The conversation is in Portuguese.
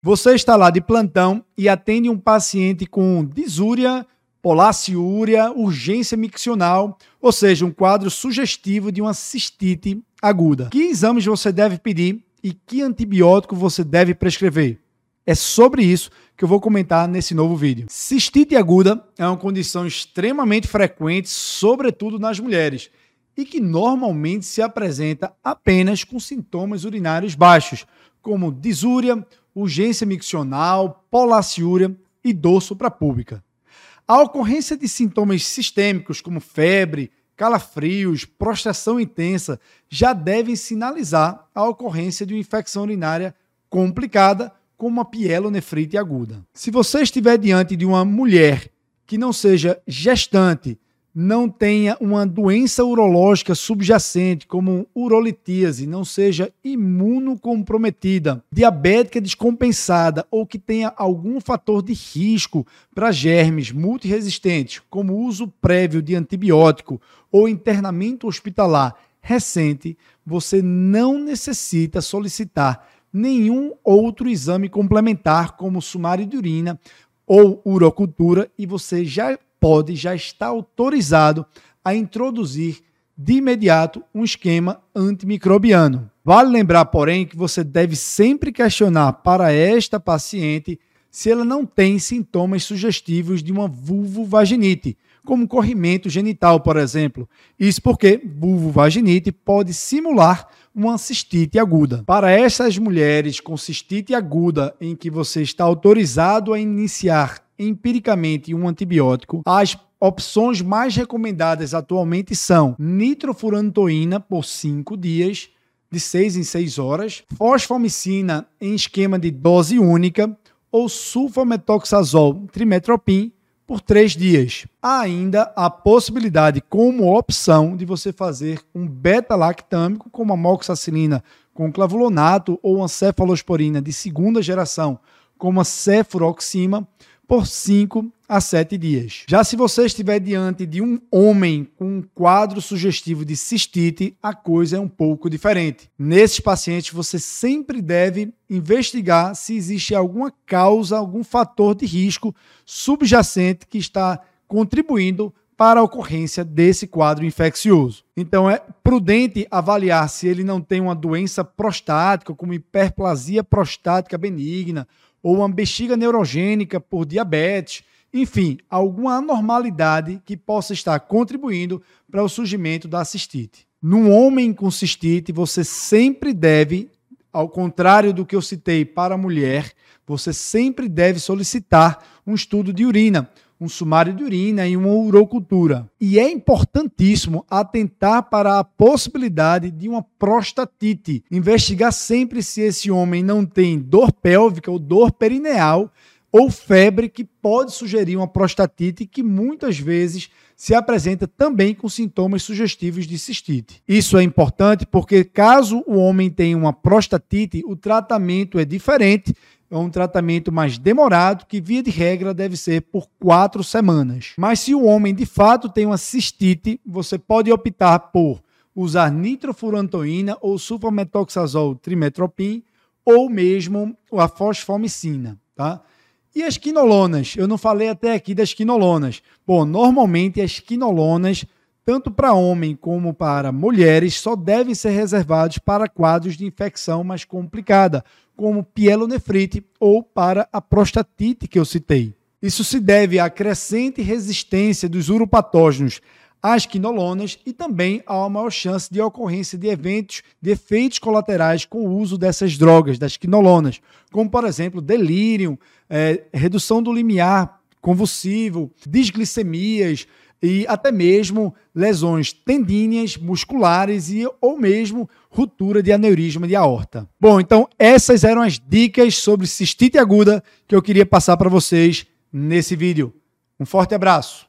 Você está lá de plantão e atende um paciente com disúria, polaciúria, urgência miccional, ou seja, um quadro sugestivo de uma cistite aguda. Que exames você deve pedir e que antibiótico você deve prescrever? É sobre isso que eu vou comentar nesse novo vídeo. Cistite aguda é uma condição extremamente frequente, sobretudo nas mulheres, e que normalmente se apresenta apenas com sintomas urinários baixos, como disúria, urgência miccional, polaciúria e dor suprapúbica. A ocorrência de sintomas sistêmicos como febre, calafrios, prostração intensa já devem sinalizar a ocorrência de uma infecção urinária complicada como uma pielonefrite aguda. Se você estiver diante de uma mulher que não seja gestante, não tenha uma doença urológica subjacente, como urolitíase, não seja imunocomprometida, diabética descompensada ou que tenha algum fator de risco para germes multiresistentes, como uso prévio de antibiótico ou internamento hospitalar recente, você não necessita solicitar nenhum outro exame complementar, como sumário de urina ou urocultura, e você já pode, já está autorizado a introduzir de imediato um esquema antimicrobiano. Vale lembrar, porém, que você deve sempre questionar para esta paciente se ela não tem sintomas sugestivos de uma vulvovaginite, como corrimento genital, por exemplo. Isso porque vulvovaginite pode simular uma cistite aguda. Para essas mulheres com cistite aguda em que você está autorizado a iniciar empiricamente um antibiótico, as opções mais recomendadas atualmente são nitrofurantoína por 5 dias, de 6 em 6 horas, fosfomicina em esquema de dose única ou sulfametoxazol trimetropin por três dias. Há ainda a possibilidade, como opção, de você fazer um beta-lactâmico, como a moxacilina com clavulonato ou uma cefalosporina de segunda geração, como a cefuroxima, por 5 a 7 dias. Já se você estiver diante de um homem com um quadro sugestivo de cistite, a coisa é um pouco diferente. Nesses pacientes, você sempre deve investigar se existe alguma causa, algum fator de risco subjacente que está contribuindo para a ocorrência desse quadro infeccioso. Então é prudente avaliar se ele não tem uma doença prostática, como hiperplasia prostática benigna ou uma bexiga neurogênica por diabetes, enfim, alguma anormalidade que possa estar contribuindo para o surgimento da cistite. Num homem com cistite, você sempre deve, ao contrário do que eu citei para a mulher, você sempre deve solicitar um estudo de urina, um sumário de urina e uma urocultura. E é importantíssimo atentar para a possibilidade de uma prostatite. Investigar sempre se esse homem não tem dor pélvica ou dor perineal ou febre que pode sugerir uma prostatite que muitas vezes se apresenta também com sintomas sugestivos de cistite. Isso é importante porque caso o homem tenha uma prostatite, o tratamento é diferente é um tratamento mais demorado, que via de regra deve ser por quatro semanas. Mas se o homem de fato tem uma cistite, você pode optar por usar nitrofurantoína ou sulfametoxazol trimetropin ou mesmo a fosfomicina, tá? E as quinolonas? Eu não falei até aqui das quinolonas. Bom, normalmente as quinolonas tanto para homem como para mulheres, só devem ser reservados para quadros de infecção mais complicada, como pielonefrite ou para a prostatite que eu citei. Isso se deve à crescente resistência dos uropatógenos às quinolonas e também a uma maior chance de ocorrência de eventos de efeitos colaterais com o uso dessas drogas, das quinolonas, como, por exemplo, delírio, é, redução do limiar convulsivo, disglicemias, e até mesmo lesões tendíneas, musculares e ou mesmo ruptura de aneurisma de aorta. Bom, então essas eram as dicas sobre cistite aguda que eu queria passar para vocês nesse vídeo. Um forte abraço.